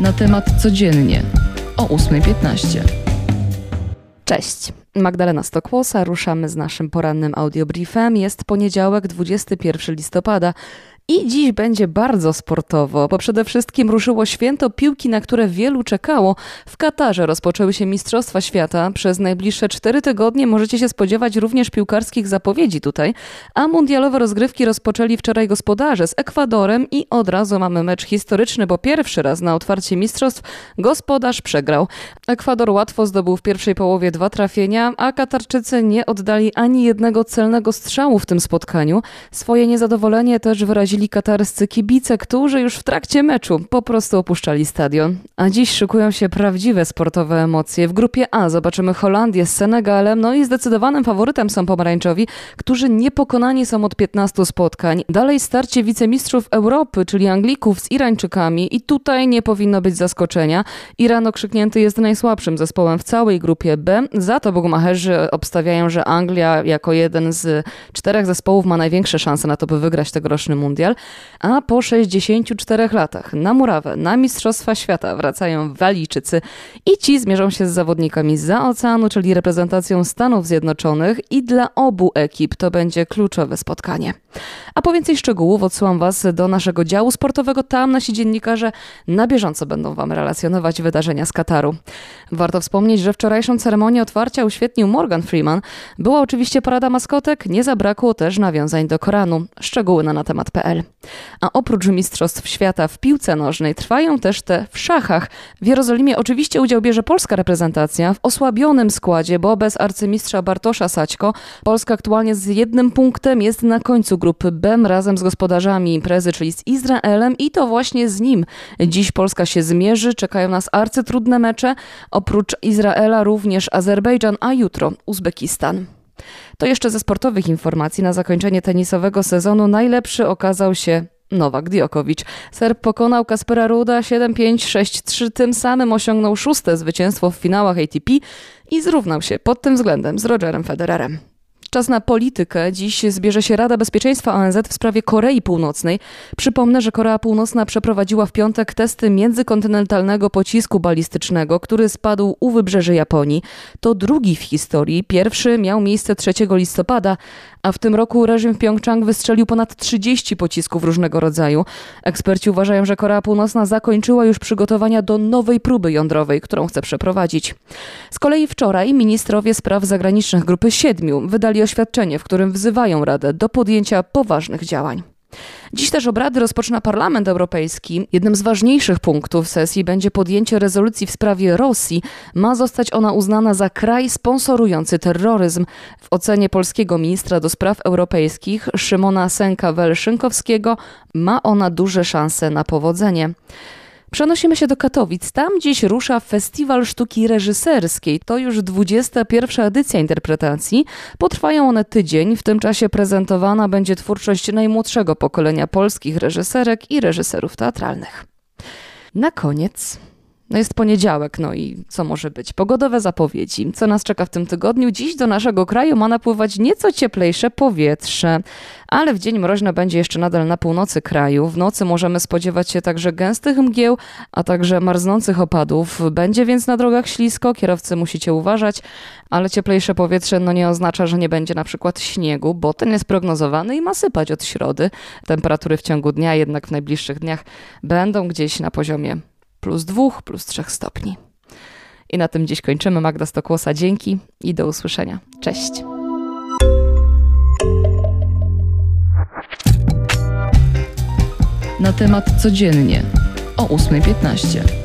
Na temat codziennie o 8.15. Cześć. Magdalena Stokłosa, ruszamy z naszym porannym audiobriefem. Jest poniedziałek, 21 listopada. I dziś będzie bardzo sportowo, bo przede wszystkim ruszyło święto piłki, na które wielu czekało. W Katarze rozpoczęły się Mistrzostwa Świata. Przez najbliższe cztery tygodnie możecie się spodziewać również piłkarskich zapowiedzi tutaj. A mundialowe rozgrywki rozpoczęli wczoraj gospodarze z Ekwadorem i od razu mamy mecz historyczny, bo pierwszy raz na otwarcie Mistrzostw gospodarz przegrał. Ekwador łatwo zdobył w pierwszej połowie dwa trafienia, a Katarczycy nie oddali ani jednego celnego strzału w tym spotkaniu. Swoje niezadowolenie też wyrazili prowadzili katarscy kibice, którzy już w trakcie meczu po prostu opuszczali stadion. A dziś szykują się prawdziwe sportowe emocje. W grupie A zobaczymy Holandię z Senegalem, no i zdecydowanym faworytem są pomarańczowi, którzy niepokonani są od 15 spotkań. Dalej starcie wicemistrzów Europy, czyli Anglików z Irańczykami i tutaj nie powinno być zaskoczenia. Iran okrzyknięty jest najsłabszym zespołem w całej grupie B. Za to bogmacherzy obstawiają, że Anglia jako jeden z czterech zespołów ma największe szanse na to, by wygrać tegoroczny mundial a po 64 latach na murawę, na Mistrzostwa Świata wracają Walijczycy i ci zmierzą się z zawodnikami za oceanu, czyli reprezentacją Stanów Zjednoczonych i dla obu ekip to będzie kluczowe spotkanie. A po więcej szczegółów odsyłam Was do naszego działu sportowego. Tam nasi dziennikarze na bieżąco będą Wam relacjonować wydarzenia z Kataru. Warto wspomnieć, że wczorajszą ceremonię otwarcia uświetnił Morgan Freeman. Była oczywiście parada maskotek, nie zabrakło też nawiązań do Koranu. Szczegóły na natemat.pl. A oprócz Mistrzostw Świata w piłce nożnej trwają też te w szachach. W Jerozolimie oczywiście udział bierze polska reprezentacja w osłabionym składzie, bo bez arcymistrza Bartosza Saćko Polska aktualnie z jednym punktem jest na końcu grupy B razem z gospodarzami imprezy, czyli z Izraelem i to właśnie z nim. Dziś Polska się zmierzy, czekają nas arcytrudne mecze, oprócz Izraela również Azerbejdżan, a jutro Uzbekistan. To jeszcze ze sportowych informacji. Na zakończenie tenisowego sezonu najlepszy okazał się Nowak Diokowicz. Serb pokonał Kaspera Ruda 7-5, 6-3, tym samym osiągnął szóste zwycięstwo w finałach ATP i zrównał się pod tym względem z Rogerem Federerem. Czas na politykę. Dziś zbierze się Rada Bezpieczeństwa ONZ w sprawie Korei Północnej. Przypomnę, że Korea Północna przeprowadziła w piątek testy międzykontynentalnego pocisku balistycznego, który spadł u wybrzeży Japonii. To drugi w historii. Pierwszy miał miejsce 3 listopada, a w tym roku reżim w Pjongczang wystrzelił ponad 30 pocisków różnego rodzaju. Eksperci uważają, że Korea Północna zakończyła już przygotowania do nowej próby jądrowej, którą chce przeprowadzić. Z kolei wczoraj ministrowie spraw zagranicznych Grupy Siedmiu wydali oświadczenie, w którym wzywają Radę do podjęcia poważnych działań. Dziś też obrady rozpoczyna Parlament Europejski. Jednym z ważniejszych punktów sesji będzie podjęcie rezolucji w sprawie Rosji. Ma zostać ona uznana za kraj sponsorujący terroryzm. W ocenie polskiego ministra do spraw europejskich Szymona Sęka-Welszynkowskiego ma ona duże szanse na powodzenie. Przenosimy się do Katowic. Tam dziś rusza Festiwal Sztuki Reżyserskiej. To już 21. edycja interpretacji. Potrwają one tydzień. W tym czasie prezentowana będzie twórczość najmłodszego pokolenia polskich reżyserek i reżyserów teatralnych. Na koniec no jest poniedziałek, no i co może być? Pogodowe zapowiedzi. Co nas czeka w tym tygodniu? Dziś do naszego kraju ma napływać nieco cieplejsze powietrze, ale w dzień mroźno będzie jeszcze nadal na północy kraju. W nocy możemy spodziewać się także gęstych mgieł, a także marznących opadów. Będzie więc na drogach ślisko, kierowcy musicie uważać, ale cieplejsze powietrze no nie oznacza, że nie będzie na przykład śniegu, bo ten jest prognozowany i ma sypać od środy. Temperatury w ciągu dnia jednak w najbliższych dniach będą gdzieś na poziomie plus dwóch, plus trzech stopni. I na tym dziś kończymy. Magda Stokłosa, dzięki i do usłyszenia. Cześć. Na temat codziennie o 8.15.